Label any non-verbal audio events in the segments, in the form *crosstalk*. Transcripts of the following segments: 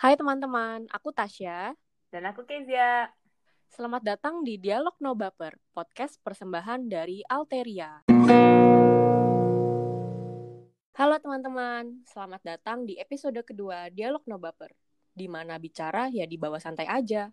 Hai teman-teman, aku Tasya. Dan aku Kezia. Selamat datang di Dialog No Baper, podcast persembahan dari Alteria. Halo teman-teman, selamat datang di episode kedua Dialog No Baper, di mana bicara ya di bawah santai aja.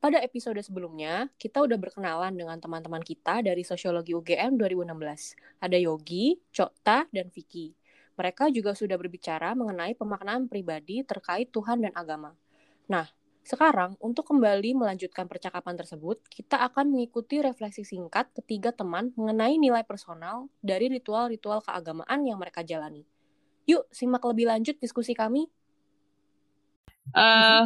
Pada episode sebelumnya, kita udah berkenalan dengan teman-teman kita dari Sosiologi UGM 2016. Ada Yogi, Cokta, dan Vicky. Mereka juga sudah berbicara mengenai pemaknaan pribadi terkait Tuhan dan agama. Nah, sekarang untuk kembali melanjutkan percakapan tersebut, kita akan mengikuti refleksi singkat ketiga teman mengenai nilai personal dari ritual-ritual keagamaan yang mereka jalani. Yuk, simak lebih lanjut diskusi kami. Uh,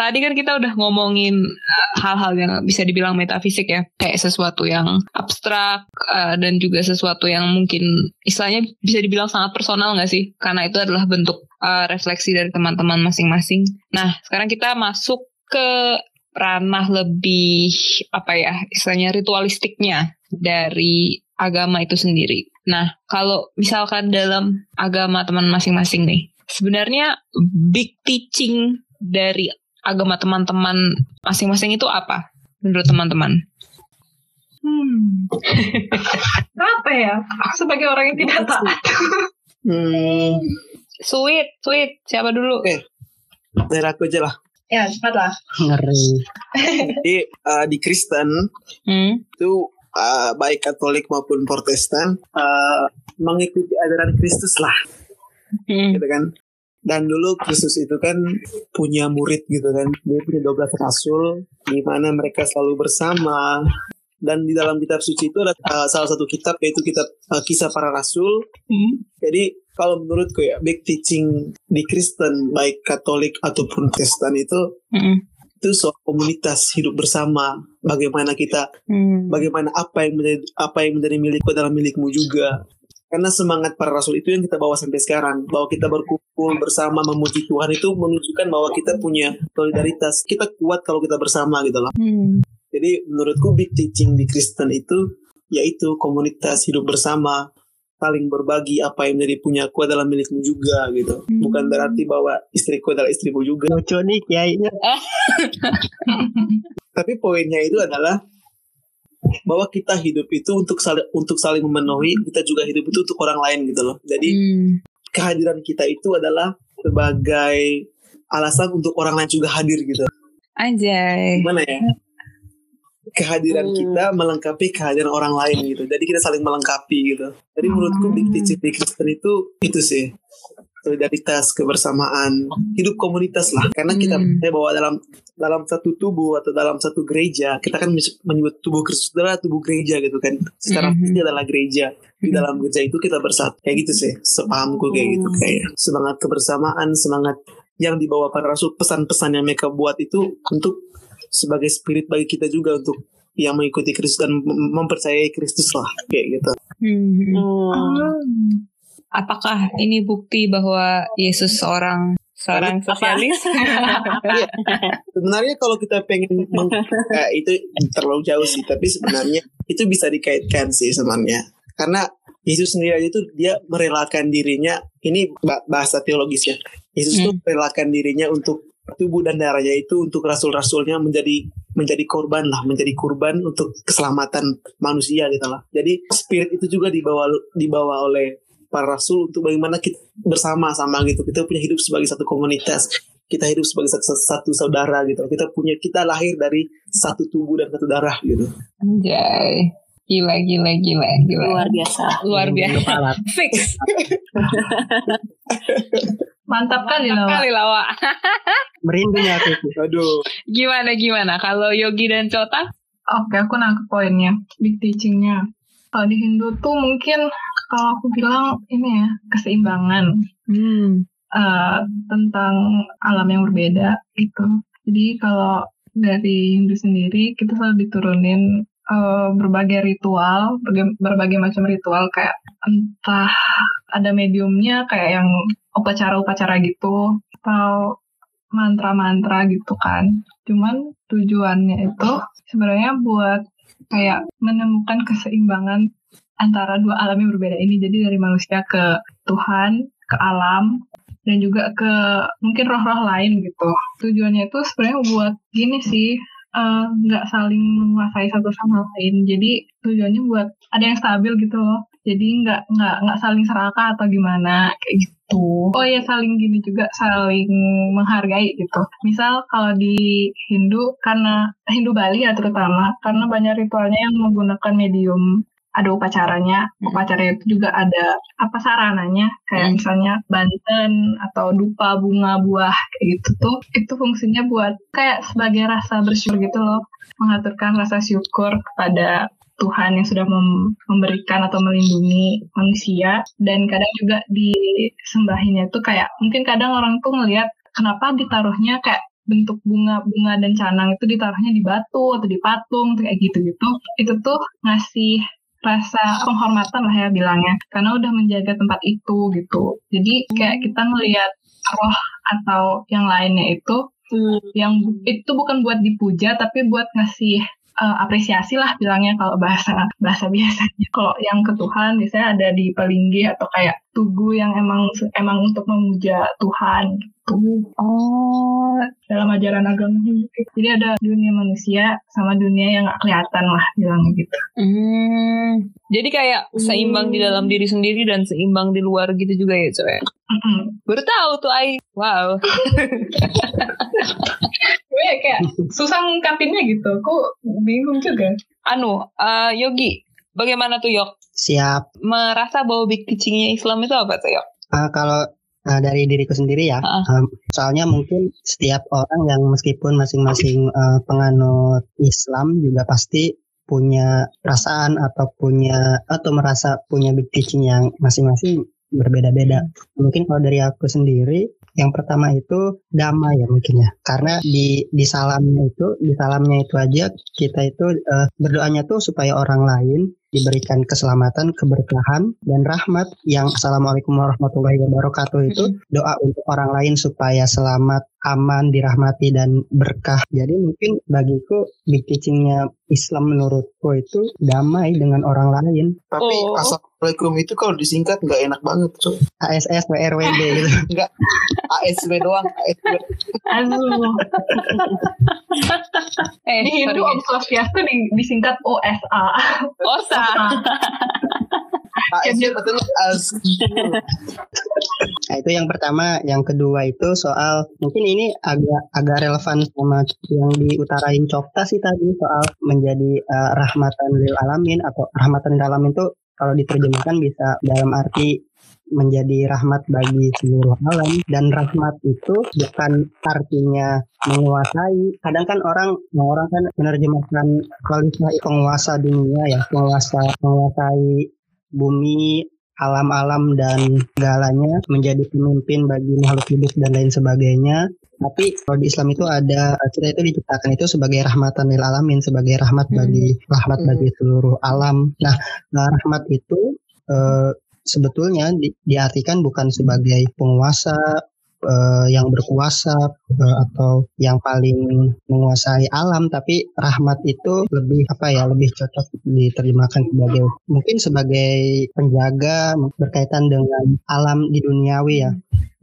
tadi kan kita udah ngomongin uh, hal-hal yang bisa dibilang metafisik ya, kayak sesuatu yang abstrak uh, dan juga sesuatu yang mungkin istilahnya bisa dibilang sangat personal nggak sih? Karena itu adalah bentuk uh, refleksi dari teman-teman masing-masing. Nah, sekarang kita masuk ke ranah lebih apa ya, istilahnya ritualistiknya dari agama itu sendiri. Nah, kalau misalkan dalam agama teman masing-masing nih, sebenarnya big teaching dari agama teman-teman masing-masing itu apa menurut teman-teman? Hmm. *laughs* apa ya? Sebagai orang yang tidak taat. hmm. Sweet, sweet. Siapa dulu? Oke. Dari aku aja lah. Ya, cepatlah. Ngeri. *laughs* Jadi uh, di Kristen hmm? itu uh, baik Katolik maupun Protestan uh, mengikuti ajaran Kristus lah. Hmm. Gitu kan. Dan dulu Kristus itu kan punya murid gitu kan. Dia punya 12 rasul di mana mereka selalu bersama. Dan di dalam kitab suci itu ada uh, salah satu kitab yaitu kitab uh, kisah para rasul. Hmm. Jadi kalau menurutku ya big teaching di Kristen baik Katolik ataupun Kristen itu hmm. itu soal komunitas hidup bersama. Bagaimana kita, hmm. bagaimana apa yang menjadi apa yang menjadi milikku dalam milikmu juga karena semangat para rasul itu yang kita bawa sampai sekarang. Bahwa kita berkumpul bersama memuji Tuhan itu menunjukkan bahwa kita punya solidaritas. Kita kuat kalau kita bersama gitu loh. Hmm. jadi menurutku big teaching di Kristen itu yaitu komunitas hidup bersama saling berbagi apa yang menjadi punya ku adalah milikmu juga gitu. Hmm. bukan berarti bahwa istriku adalah istrimu juga. Lucu nih kiainya *laughs* tapi poinnya itu adalah bahwa kita hidup itu untuk saling untuk saling memenuhi kita juga hidup itu untuk orang lain gitu loh. Jadi hmm. kehadiran kita itu adalah sebagai alasan untuk orang lain juga hadir gitu. Aja gimana ya? Kehadiran hmm. kita melengkapi kehadiran orang lain gitu. Jadi kita saling melengkapi gitu. Jadi menurutku hmm. big teaching di Kristen itu itu sih solidaritas, kebersamaan, hidup komunitas lah. Karena kita hmm. bahwa dalam dalam satu tubuh atau dalam satu gereja, kita kan menyebut tubuh Kristus adalah tubuh gereja gitu kan. Secara hmm. adalah gereja. Di hmm. dalam gereja itu kita bersatu. Kayak gitu sih, sepahamku kayak gitu oh. kayak semangat kebersamaan, semangat yang dibawa para rasul, pesan-pesan yang mereka buat itu untuk sebagai spirit bagi kita juga untuk yang mengikuti Kristus dan mempercayai Kristus lah kayak gitu. Hmm. Hmm apakah ini bukti bahwa Yesus seorang seorang sosialis? *laughs* ya, sebenarnya kalau kita pengen meng, ya, itu terlalu jauh sih, tapi sebenarnya itu bisa dikaitkan sih sebenarnya. Karena Yesus sendiri aja itu dia merelakan dirinya, ini bahasa teologisnya. Yesus itu hmm. merelakan dirinya untuk tubuh dan darahnya itu untuk rasul-rasulnya menjadi menjadi korban lah, menjadi kurban untuk keselamatan manusia gitu lah. Jadi spirit itu juga dibawa dibawa oleh para rasul untuk bagaimana kita bersama-sama gitu. Kita punya hidup sebagai satu komunitas. Kita hidup sebagai satu, satu saudara gitu. Kita punya kita lahir dari satu tubuh dan satu darah gitu. Anjay. Gila gila gila gila. Luar biasa. Luar biasa. *laughs* fix. Mantap kali lawa. kali lawa. *laughs* Merinding aku aduh. Gimana gimana? Kalau Yogi dan Cota? Oke aku nangkep poinnya. Big teachingnya kalau di Hindu tuh mungkin kalau aku bilang ini ya keseimbangan hmm. uh, tentang alam yang berbeda itu. Jadi kalau dari Hindu sendiri kita selalu diturunin uh, berbagai ritual, berbagai, berbagai macam ritual kayak entah ada mediumnya kayak yang upacara-upacara gitu atau mantra-mantra gitu kan. Cuman tujuannya itu sebenarnya buat kayak menemukan keseimbangan antara dua alam yang berbeda ini. Jadi dari manusia ke Tuhan, ke alam, dan juga ke mungkin roh-roh lain gitu. Tujuannya itu sebenarnya buat gini sih, eh, nggak uh, saling menguasai satu sama lain. Jadi tujuannya buat ada yang stabil gitu loh. Jadi nggak nggak nggak saling serakah atau gimana kayak gitu. Oh ya saling gini juga saling menghargai gitu. Misal kalau di Hindu karena Hindu Bali ya terutama karena banyak ritualnya yang menggunakan medium ada upacaranya, hmm. upacara itu juga ada apa sarananya, kayak hmm. misalnya banten atau dupa bunga buah kayak gitu tuh, itu fungsinya buat kayak sebagai rasa bersyukur gitu loh, mengaturkan rasa syukur kepada Tuhan yang sudah mem memberikan atau melindungi manusia. Dan kadang juga disembahinya itu kayak mungkin kadang orang tuh ngelihat kenapa ditaruhnya kayak bentuk bunga-bunga dan canang itu ditaruhnya di batu atau di patung kayak gitu-gitu. Itu tuh ngasih rasa penghormatan lah ya bilangnya. Karena udah menjaga tempat itu gitu. Jadi kayak kita melihat roh atau yang lainnya itu hmm. yang itu bukan buat dipuja tapi buat ngasih uh, apresiasi lah bilangnya kalau bahasa bahasa biasanya. Kalau yang ke Tuhan biasanya ada di pelinggi atau kayak tugu yang emang emang untuk memuja Tuhan gitu. Oh, dalam ajaran agama Jadi ada dunia manusia sama dunia yang gak kelihatan lah bilangnya gitu. Hmm. Jadi kayak seimbang hmm. di dalam diri sendiri dan seimbang di luar gitu juga ya, coy. Mm -hmm. Baru tahu tuh, Ai. Wow. *laughs* Gue kayak susah ngungkapinnya gitu. Aku bingung juga. Anu, uh, Yogi, bagaimana tuh Yok? Siap. Merasa bahwa big teachingnya Islam itu apa tuh Yok? Uh, kalau uh, dari diriku sendiri ya. Uh. Um, soalnya mungkin setiap orang yang meskipun masing-masing uh, penganut Islam juga pasti punya perasaan atau punya atau merasa punya big teaching yang masing-masing berbeda-beda. Mungkin kalau dari aku sendiri yang pertama itu damai ya mungkin ya. Karena di di salamnya itu di salamnya itu aja kita itu uh, berdoanya tuh supaya orang lain diberikan keselamatan, keberkahan, dan rahmat yang Assalamualaikum warahmatullahi wabarakatuh itu doa untuk orang lain supaya selamat, aman, dirahmati, dan berkah. Jadi mungkin bagiku big teachingnya Islam menurutku itu damai dengan orang lain. Tapi oh. Assalamualaikum itu kalau disingkat nggak enak banget. So. ASS, WRWD *laughs* gitu. Enggak. ASW doang. ASW. eh, di Hindu Om Swastiastu disingkat OSA. OSA *laughs* *laughs* nah itu yang pertama, yang kedua itu soal mungkin ini agak agak relevan sama yang diutarain Cokta sih tadi soal menjadi uh, rahmatan lil alamin atau rahmatan lil alamin itu kalau diterjemahkan bisa dalam arti menjadi rahmat bagi seluruh alam. Dan rahmat itu bukan artinya menguasai. Kadang kan orang orang kan menerjemahkan kualitas penguasa dunia ya penguasa menguasai bumi alam-alam dan segalanya menjadi pemimpin bagi makhluk hidup dan lain sebagainya tapi kalau di Islam itu ada kita itu diciptakan itu sebagai rahmatan lil alamin sebagai rahmat bagi hmm. rahmat hmm. bagi seluruh alam nah, nah rahmat itu eh, sebetulnya di, diartikan bukan sebagai penguasa uh, yang berkuasa uh, atau yang paling menguasai alam tapi rahmat itu lebih apa ya lebih cocok diterjemahkan sebagai mungkin sebagai penjaga berkaitan dengan alam di duniawi ya.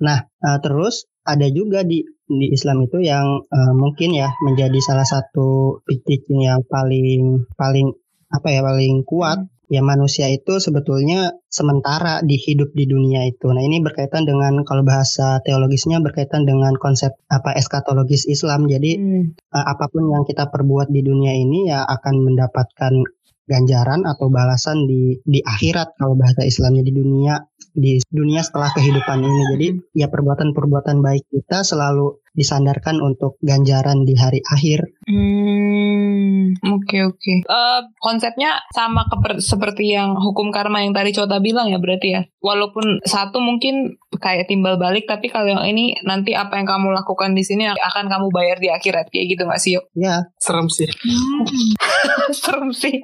Nah, uh, terus ada juga di di Islam itu yang uh, mungkin ya menjadi salah satu teaching yang paling paling apa ya paling kuat ya manusia itu sebetulnya sementara di hidup di dunia itu. Nah, ini berkaitan dengan kalau bahasa teologisnya berkaitan dengan konsep apa eskatologis Islam. Jadi hmm. uh, apa pun yang kita perbuat di dunia ini ya akan mendapatkan ganjaran atau balasan di di akhirat kalau bahasa Islamnya di dunia di dunia setelah kehidupan ini. Jadi hmm. ya perbuatan-perbuatan baik kita selalu disandarkan untuk ganjaran di hari akhir. Hmm, oke okay, oke. Okay. Uh, eh, konsepnya sama seperti yang hukum karma yang tadi Cota bilang ya berarti ya. Walaupun satu mungkin kayak timbal balik, tapi kalau yang ini nanti apa yang kamu lakukan di sini akan kamu bayar di akhirat kayak gitu nggak sih yuk? Ya, serem sih. Hmm. *laughs* serem sih.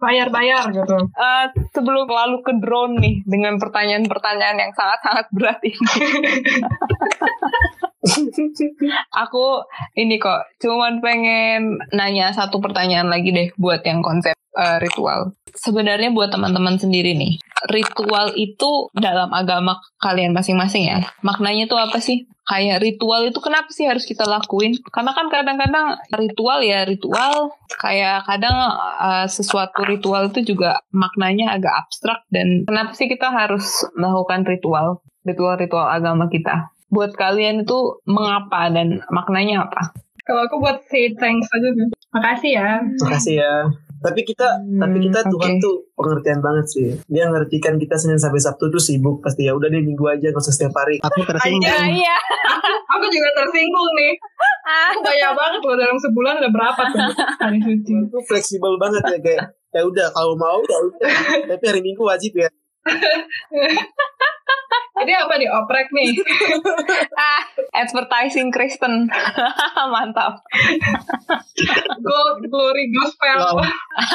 Bayar-bayar gitu. Uh, sebelum lalu ke drone nih dengan pertanyaan-pertanyaan yang sangat-sangat berat ini. *laughs* aku ini kok cuman pengen nanya satu pertanyaan lagi deh buat yang konsep uh, ritual. Sebenarnya buat teman-teman sendiri nih, ritual itu dalam agama kalian masing-masing ya. Maknanya tuh apa sih? Kayak ritual itu kenapa sih harus kita lakuin? Karena kan kadang-kadang ritual ya ritual. Kayak kadang uh, sesuatu ritual itu juga maknanya agak abstrak. Dan kenapa sih kita harus melakukan ritual? Ritual-ritual agama kita. Buat kalian itu mengapa dan maknanya apa? Kalau aku buat say thanks aja Makasih ya. Makasih ya. Tapi kita, hmm, tapi kita okay. Tuhan tuh pengertian banget sih. Dia ngertikan kita Senin sampai Sabtu tuh sibuk pasti ya udah deh minggu aja nggak usah setiap hari. Aku tersinggung. Iya. aku juga tersinggung nih. Banyak banget loh dalam sebulan ada berapa tuh hari suci. Itu fleksibel banget ya kayak ya udah kalau mau ya udah. tapi hari Minggu wajib ya. *laughs* Ini apa nih oprek nih? *laughs* ah, advertising Kristen. *laughs* Mantap. Gold glory gospel.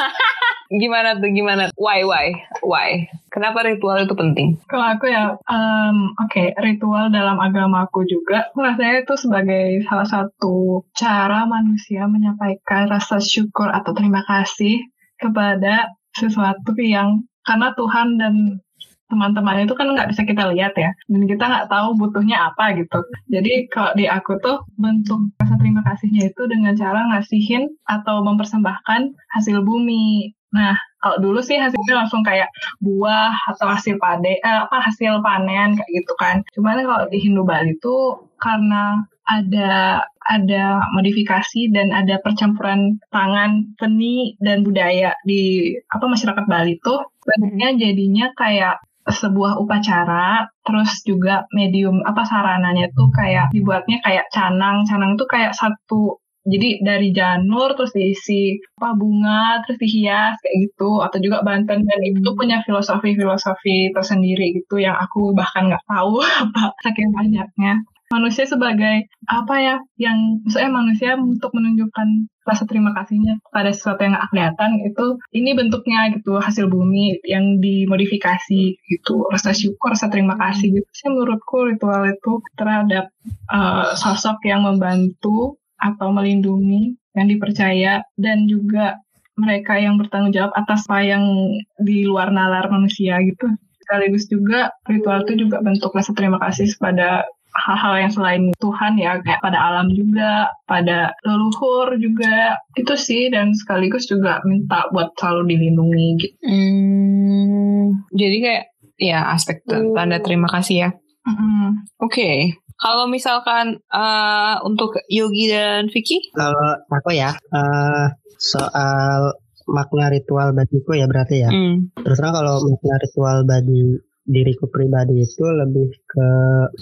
*laughs* gimana tuh gimana? Why why why? Kenapa ritual itu penting? Kalau aku ya, um, oke, okay, ritual dalam agamaku juga, rasanya itu sebagai salah satu cara manusia menyampaikan rasa syukur atau terima kasih kepada sesuatu yang karena Tuhan dan teman-teman itu kan nggak bisa kita lihat ya. Dan kita nggak tahu butuhnya apa gitu. Jadi kalau di aku tuh bentuk rasa terima kasihnya itu dengan cara ngasihin atau mempersembahkan hasil bumi. Nah kalau dulu sih hasilnya langsung kayak buah atau hasil pade eh, apa hasil panen kayak gitu kan. Cuman kalau di Hindu Bali itu karena ada ada modifikasi dan ada percampuran tangan seni dan budaya di apa masyarakat Bali tuh bentuknya jadinya kayak sebuah upacara terus juga medium apa sarananya tuh kayak dibuatnya kayak canang. Canang tuh kayak satu jadi dari janur terus diisi apa bunga terus dihias kayak gitu. Atau juga Banten dan itu punya filosofi-filosofi tersendiri gitu yang aku bahkan nggak tahu *laughs* apa saking banyaknya. Manusia sebagai apa ya yang maksudnya manusia untuk menunjukkan rasa terima kasihnya pada sesuatu yang gak kelihatan itu ini bentuknya gitu hasil bumi yang dimodifikasi gitu. Rasa syukur rasa terima kasih gitu. Sih menurutku ritual itu terhadap uh, sosok yang membantu atau melindungi yang dipercaya dan juga mereka yang bertanggung jawab atas apa yang di luar nalar manusia gitu. Sekaligus juga ritual itu juga bentuk rasa terima kasih kepada hal-hal yang selain Tuhan ya kayak pada alam juga pada leluhur juga itu sih dan sekaligus juga minta buat selalu dilindungi gitu. Hmm, jadi kayak ya aspek tanda terima kasih ya. Mm Oke. Okay. Kalau misalkan uh, untuk Yogi dan Vicky? Kalau aku ya uh, soal makna ritual bagiku ya berarti ya. Mm. Terus terang kalau makna ritual bagi diriku pribadi itu lebih ke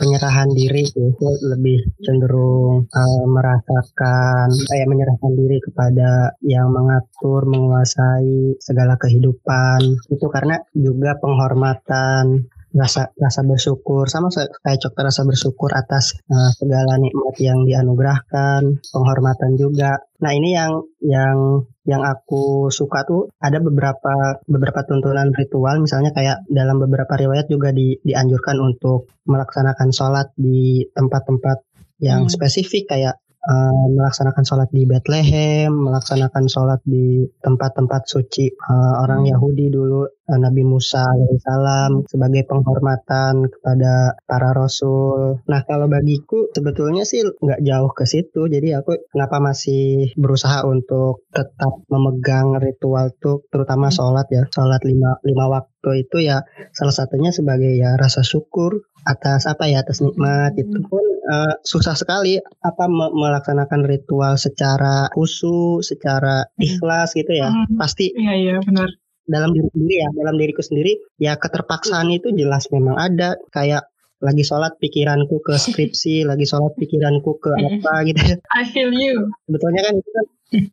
penyerahan diri itu lebih cenderung uh, merasakan kayak menyerahkan diri kepada yang mengatur menguasai segala kehidupan. Itu karena juga penghormatan rasa rasa bersyukur. Sama kayak cok rasa bersyukur atas uh, segala nikmat yang dianugerahkan penghormatan juga. Nah ini yang yang yang aku suka tuh ada beberapa beberapa tuntunan ritual. Misalnya kayak dalam beberapa riwayat juga di, dianjurkan untuk melaksanakan sholat di tempat-tempat yang hmm. spesifik kayak uh, melaksanakan sholat di Bethlehem, melaksanakan sholat di tempat-tempat suci uh, orang hmm. Yahudi dulu, uh, Nabi Musa alaihissalam sebagai penghormatan kepada para rasul. Nah kalau bagiku sebetulnya sih nggak jauh ke situ, jadi aku kenapa masih berusaha untuk tetap memegang ritual tuh, terutama hmm. sholat ya, sholat lima lima waktu itu ya salah satunya sebagai ya rasa syukur atas apa ya atas nikmat itu hmm. pun uh, susah sekali apa me melaksanakan ritual secara khusus, secara hmm. ikhlas gitu ya. Hmm. Pasti Iya iya benar. Dalam diri sendiri ya, dalam diriku sendiri ya keterpaksaan itu jelas memang ada kayak lagi sholat pikiranku ke skripsi, *laughs* lagi sholat pikiranku ke apa gitu. I feel you. Sebetulnya kan itu kan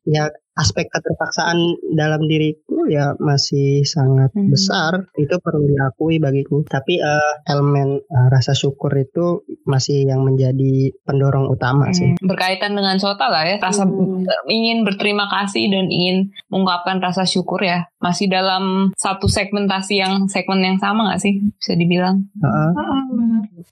ya aspek keterpaksaan dalam diriku ya masih sangat hmm. besar itu perlu diakui bagiku tapi uh, elemen uh, rasa syukur itu masih yang menjadi pendorong utama hmm. sih berkaitan dengan sota lah ya rasa hmm. ingin berterima kasih dan ingin mengungkapkan rasa syukur ya masih dalam satu segmentasi yang segmen yang sama gak sih bisa dibilang uh -uh.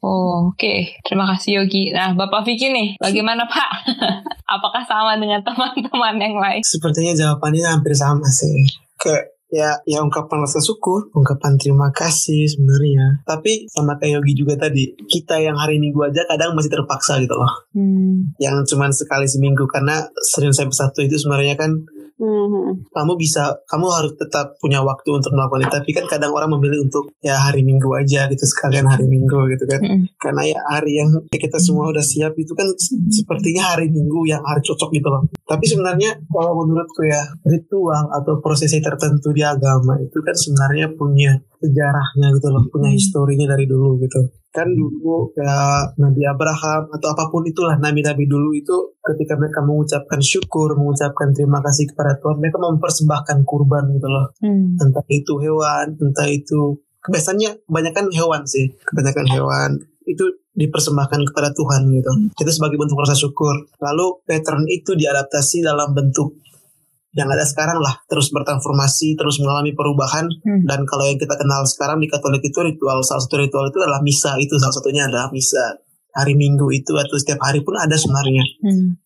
Oh oke okay. terima kasih Yogi nah Bapak Vicky nih bagaimana Pak *laughs* apakah sama dengan teman-teman yang lain Sepertinya jawabannya hampir sama sih. Kayak ya ya ungkapan rasa syukur, ungkapan terima kasih sebenarnya. Tapi sama kayak Yogi juga tadi, kita yang hari Minggu aja kadang masih terpaksa gitu loh. Hmm. Yang cuman sekali seminggu karena Senin sampai satu itu sebenarnya kan Mm-hmm. Kamu bisa, kamu harus tetap punya waktu untuk melakukan itu. Tapi kan kadang orang memilih untuk ya hari Minggu aja gitu sekalian hari Minggu gitu kan. Mm-hmm. Karena ya hari yang kita semua udah siap itu kan sepertinya hari Minggu yang hari cocok gitu loh. Tapi sebenarnya kalau menurutku ya ritual atau prosesi tertentu di agama itu kan sebenarnya punya sejarahnya gitu loh, punya historinya dari dulu gitu. Kan dulu ya Nabi Abraham atau apa pun itulah nabi-nabi dulu itu ketika mereka mengucapkan syukur mengucapkan terima kasih kepada Tuhan mereka mempersembahkan kurban gitu loh. Hmm. entah itu hewan entah itu kebiasaannya kebanyakan hewan sih kebanyakan hewan. Itu dipersembahkan kepada Tuhan gitu. Itu sebagai bentuk rasa syukur. Lalu pattern itu diadaptasi dalam bentuk yang ada sekarang lah. Terus bertransformasi terus mengalami perubahan. Hmm. dan kalau yang kita kenal sekarang di Katolik itu ritual salah satu ritual itu adalah misa. Itu salah satunya adalah misa. Hari Minggu itu atau setiap hari pun ada sebenarnya. Hmm.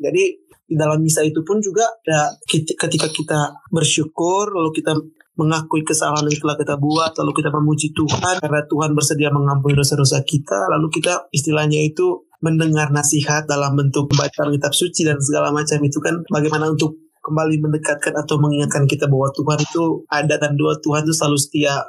jadi di dalam misa itu pun juga ya, ketika kita bersyukur lalu kita mengakui kesalahan yang telah kita buat lalu kita memuji Tuhan karena Tuhan bersedia mengampuni dosa-dosa kita lalu kita istilahnya itu mendengar nasihat dalam bentuk bacaan kitab suci dan segala macam itu kan bagaimana untuk kembali mendekatkan atau mengingatkan kita bahwa Tuhan itu ada dan dua Tuhan itu selalu setia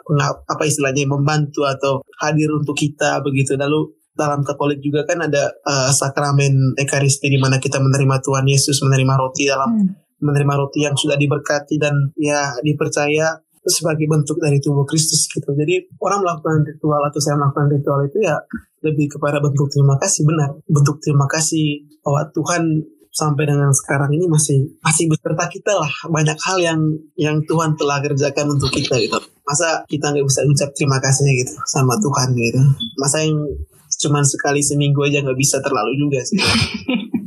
apa istilahnya membantu atau hadir untuk kita begitu lalu dalam Katolik juga kan ada uh, sakramen Ekaristi di mana kita menerima Tuhan Yesus menerima roti dalam hmm. Menerima roti yang sudah diberkati dan ya dipercaya sebagai bentuk dari tubuh Kristus gitu. Jadi orang melakukan ritual atau saya melakukan ritual itu ya lebih kepada bentuk terima kasih benar, bentuk terima kasih bahwa Tuhan sampai dengan sekarang ini masih masih beserta kita lah. Banyak hal yang yang Tuhan telah kerjakan untuk kita gitu. Masa kita nggak bisa ucap terima kasih gitu sama Tuhan gitu. Masa yang cuman sekali seminggu aja nggak bisa terlalu juga sih *laughs*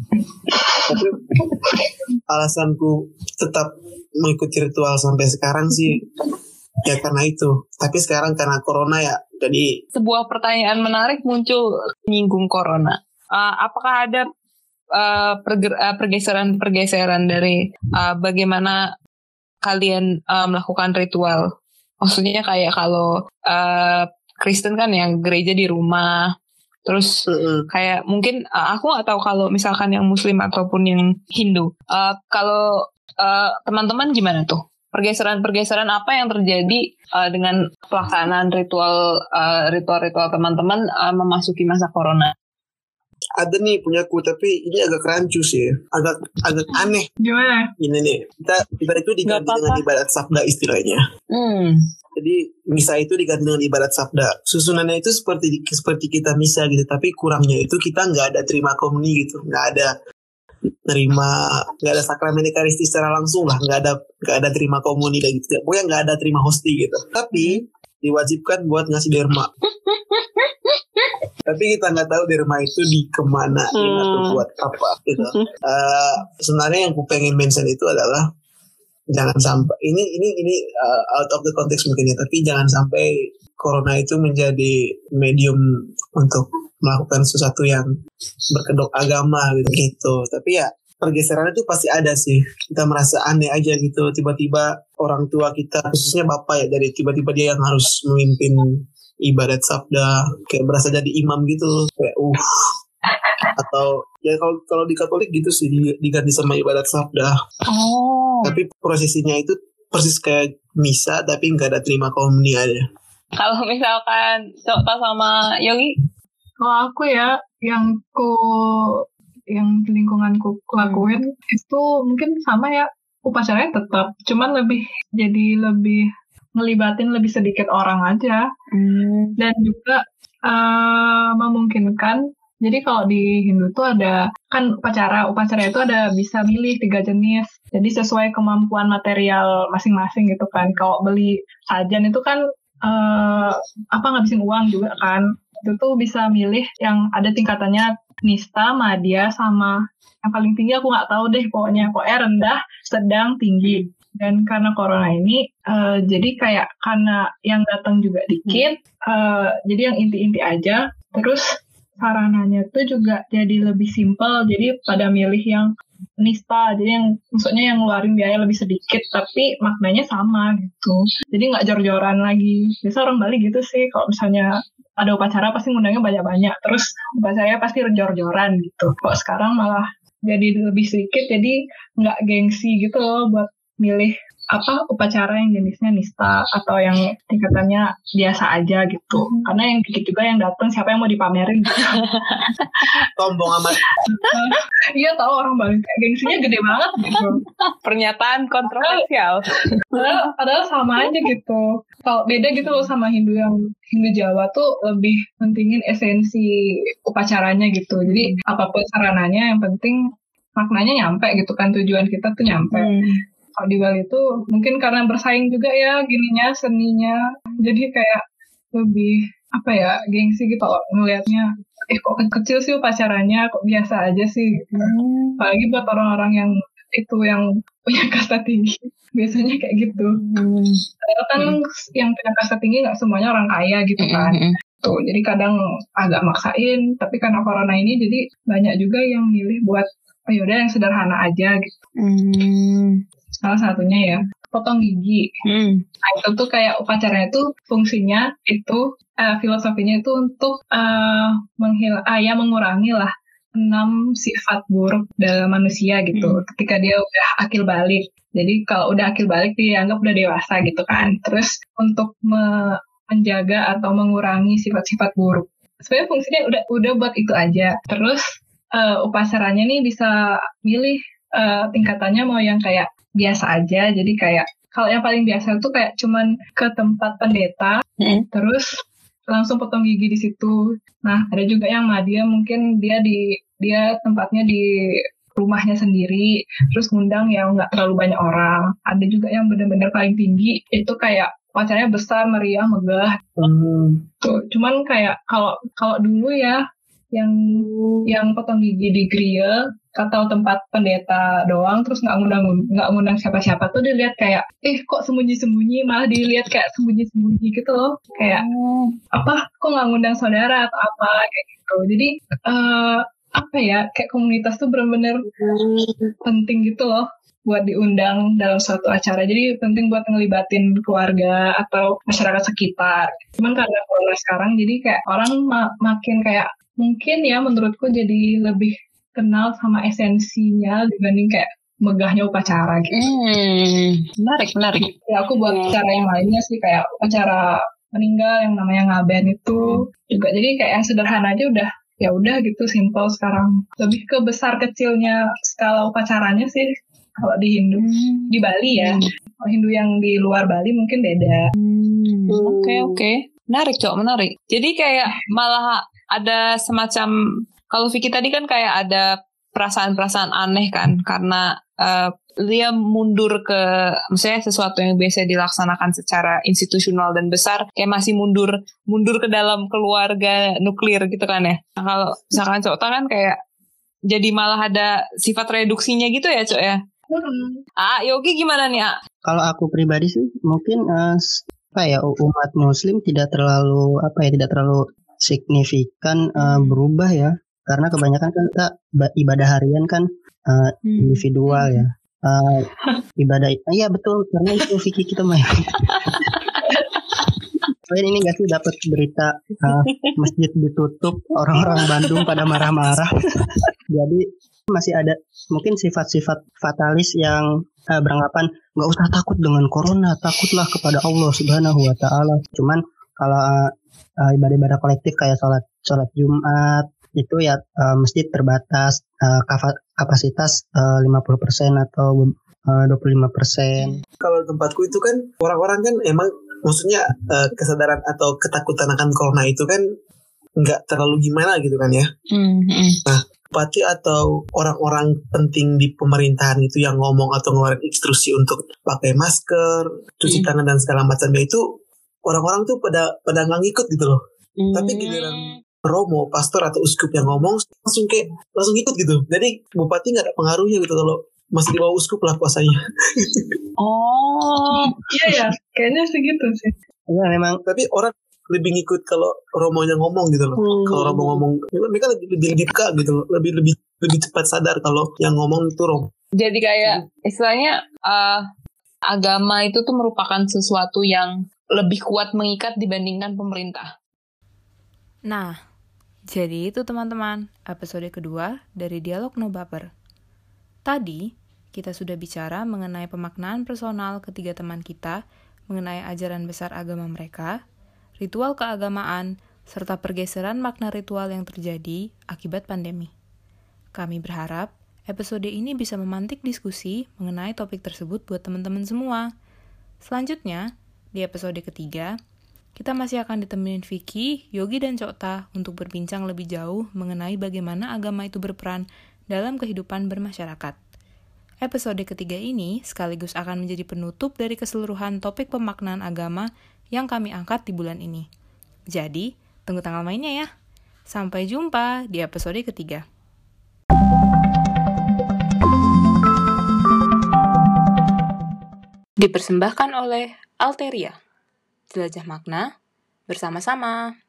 alasanku tetap mengikuti ritual sampai sekarang sih. Ya karena itu. Tapi sekarang karena corona ya jadi sebuah pertanyaan menarik muncul menyinggung corona. Uh, apakah ada uh, pergeseran-pergeseran dari uh, bagaimana kalian uh, melakukan ritual. Maksudnya kayak kalau uh, Kristen kan yang gereja di rumah, terus kayak mungkin uh, aku nggak tahu kalau misalkan yang Muslim ataupun yang Hindu. Uh, kalau uh, teman-teman gimana tuh? Pergeseran-pergeseran apa yang terjadi uh, dengan pelaksanaan ritual uh, ritual-ritual teman-teman uh, memasuki masa corona? ada nih punya ku tapi ini agak rancu sih agak agak aneh gimana ini nih kita ibarat itu diganti dengan ibadat sabda istilahnya hmm. Jadi misa itu diganti dengan ibadat sabda. Susunannya itu seperti seperti kita misa gitu tapi kurangnya itu kita nggak ada terima komuni gitu. Nggak ada terima nggak ada sakramen ekaristi secara langsung lah. Nggak ada nggak ada terima komuni dan gitu. Pokoknya nggak ada terima hosti gitu. Tapi diwajibkan buat ngasih derma. *laughs* Tapi kita nggak tahu derma itu di ke mana hmm. atau buat apa gitu. Uh, sebenarnya yang aku pengen mention itu adalah jangan sampai ini ini ini uh, out of the context mungkin ya tapi jangan sampai corona itu menjadi medium untuk melakukan sesuatu yang berkedok agama gitu, gitu. tapi ya pergeseran itu pasti ada sih kita merasa aneh aja gitu tiba-tiba orang tua kita khususnya bapak ya dari tiba-tiba dia yang harus memimpin ibadat sabda kayak berasa jadi imam gitu kayak uh atau ya kalau kalau di Katolik gitu sih diganti sama ibadat sabda oh. Tapi prosesinya itu persis kayak misa tapi nggak ada terima komuni aja kalau misalkan Cokta sama Yogi? Kalau aku ya yang ku yang lingkunganku lakuin hmm. itu mungkin sama ya. Upacaranya tetap cuman lebih jadi lebih ngelibatin lebih sedikit orang aja. Hmm. dan juga uh, memungkinkan jadi kalau di Hindu tuh ada kan upacara upacara itu ada bisa milih tiga jenis. Jadi sesuai kemampuan material masing-masing gitu kan. Kalau beli sajian itu kan uh, apa ngabisin uang juga kan. Itu tuh bisa milih yang ada tingkatannya nista madya sama yang paling tinggi aku nggak tahu deh pokoknya. Pokoknya rendah sedang tinggi. Dan karena corona ini uh, jadi kayak karena yang datang juga dikit uh, jadi yang inti-inti aja. Terus sarananya tuh juga jadi lebih simpel. Jadi pada milih yang nista, jadi yang maksudnya yang ngeluarin biaya lebih sedikit, tapi maknanya sama gitu. Jadi nggak jor-joran lagi. Biasa orang Bali gitu sih, kalau misalnya ada upacara pasti ngundangnya banyak-banyak, terus upacaranya pasti jor-joran gitu. Kok sekarang malah jadi lebih sedikit, jadi nggak gengsi gitu loh buat milih apa upacara yang jenisnya nista atau yang tingkatannya biasa aja gitu. Karena yang dikit juga yang datang siapa yang mau dipamerin gitu. *laughs* tombong amat. *laughs* Iya tahu orang Bali. Gengsinya gede banget gitu. Pernyataan kontroversial. *laughs* Padahal, padahal sama aja gitu. Kalau beda gitu loh sama Hindu yang Hindu Jawa tuh lebih pentingin esensi upacaranya gitu. Jadi apa pun sarananya yang penting maknanya nyampe gitu kan tujuan kita tuh nyampe. Hmm kalau di Bali itu mungkin karena bersaing juga ya gininya seninya jadi kayak lebih apa ya gengsi gitu loh ngelihatnya eh kok kecil sih pacarannya kok biasa aja sih gitu. hmm. apalagi buat orang-orang yang itu yang punya *laughs* kasta tinggi biasanya kayak gitu hmm. kan hmm. yang punya kasta tinggi nggak semuanya orang kaya gitu kan hmm. tuh jadi kadang agak maksain tapi karena corona ini jadi banyak juga yang milih buat oh yaudah yang sederhana aja gitu hmm salah satunya ya potong gigi. Hmm. Nah itu tuh kayak upacaranya itu fungsinya itu uh, filosofinya itu untuk uh, menghil ah, ya mengurangi lah enam sifat buruk dalam manusia gitu hmm. ketika dia udah akil balik. Jadi kalau udah akil balik dia dianggap udah dewasa gitu kan. Terus untuk me menjaga atau mengurangi sifat-sifat buruk. Sebenarnya fungsinya udah udah buat itu aja. Terus uh, upacaranya nih bisa milih uh, tingkatannya mau yang kayak biasa aja jadi kayak kalau yang paling biasa tuh kayak cuman ke tempat pendeta hmm. terus langsung potong gigi di situ nah ada juga yang dia mungkin dia di dia tempatnya di rumahnya sendiri terus ngundang yang nggak terlalu banyak orang ada juga yang benar-benar paling tinggi itu kayak pacarnya besar meriah megah hmm. tuh cuman kayak kalau kalau dulu ya yang yang potong gigi di grill atau tempat pendeta doang terus nggak ngundang nggak ngundang siapa-siapa tuh dilihat kayak eh kok sembunyi-sembunyi malah dilihat kayak sembunyi-sembunyi gitu loh kayak oh. apa kok nggak ngundang saudara atau apa kayak gitu jadi uh, apa ya kayak komunitas tuh benar-benar penting gitu loh buat diundang dalam suatu acara. Jadi penting buat ngelibatin keluarga atau masyarakat sekitar. Cuman karena corona sekarang jadi kayak orang ma makin kayak mungkin ya menurutku jadi lebih kenal sama esensinya dibanding kayak megahnya upacara gitu. Hmm, menarik, menarik. Ya aku buat hmm. cara yang lainnya sih kayak upacara meninggal yang namanya ngaben itu juga jadi kayak yang sederhana aja udah ya udah gitu simple sekarang lebih ke besar kecilnya skala upacaranya sih kalau di Hindu hmm. di Bali ya hmm. kalau Hindu yang di luar Bali mungkin beda oke hmm. oke okay, okay. menarik cok menarik jadi kayak malah ada semacam kalau Vicky tadi kan kayak ada perasaan-perasaan aneh kan karena uh, dia mundur ke misalnya sesuatu yang biasa dilaksanakan secara institusional dan besar kayak masih mundur mundur ke dalam keluarga nuklir gitu kan ya. Nah, kalau misalkan cowok kan kayak jadi malah ada sifat reduksinya gitu ya cok ya. Hmm. Ah Yogi gimana nih ah? Kalau aku pribadi sih mungkin uh, apa ya umat Muslim tidak terlalu apa ya tidak terlalu signifikan uh, berubah ya. Karena kebanyakan kan kita ibadah harian kan uh, individual ya. Uh, *laughs* ibadah iya betul. Karena itu Vicky kita main Kalian ini gak sih dapat berita uh, masjid ditutup orang-orang Bandung pada marah-marah? *laughs* Jadi masih ada mungkin sifat-sifat fatalis yang uh, beranggapan nggak usah takut dengan corona takutlah kepada Allah Subhanahu Wa Taala. Cuman kalau uh, ibadah-ibadah kolektif kayak sholat sholat Jumat itu ya uh, masjid terbatas uh, kapasitas uh, 50% atau uh, 25%. Kalau tempatku itu kan orang-orang kan emang maksudnya uh, kesadaran atau ketakutan akan corona itu kan nggak terlalu gimana gitu kan ya. Mm-hmm. Nah, bupati atau orang-orang penting di pemerintahan itu yang ngomong atau ngeluarin instruksi untuk pakai masker, cuci mm. tangan dan segala macamnya itu orang-orang tuh pada pada nggak ngikut gitu loh. Mm. Tapi giliran romo, pastor atau uskup yang ngomong langsung kayak langsung ikut gitu. Jadi bupati nggak ada pengaruhnya gitu kalau masih di bawah uskup lah kuasanya. Oh, iya ya, kayaknya segitu sih. Iya memang. Tapi orang lebih ngikut kalau Romonya ngomong gitu loh. Hmm. Kalau Romo ngomong, mereka lebih lebih lebih peka gitu loh. Lebih lebih lebih cepat sadar kalau yang ngomong itu Romo. Jadi kayak hmm. istilahnya uh, agama itu tuh merupakan sesuatu yang lebih kuat mengikat dibandingkan pemerintah. Nah, jadi itu teman-teman, episode kedua dari Dialog No Baper. Tadi, kita sudah bicara mengenai pemaknaan personal ketiga teman kita, mengenai ajaran besar agama mereka, ritual keagamaan, serta pergeseran makna ritual yang terjadi akibat pandemi. Kami berharap episode ini bisa memantik diskusi mengenai topik tersebut buat teman-teman semua. Selanjutnya, di episode ketiga, kita masih akan ditemenin Vicky, Yogi, dan Cokta untuk berbincang lebih jauh mengenai bagaimana agama itu berperan dalam kehidupan bermasyarakat. Episode ketiga ini sekaligus akan menjadi penutup dari keseluruhan topik pemaknaan agama yang kami angkat di bulan ini. Jadi, tunggu tanggal mainnya ya. Sampai jumpa di episode ketiga. Dipersembahkan oleh Alteria. Jelajah makna bersama-sama.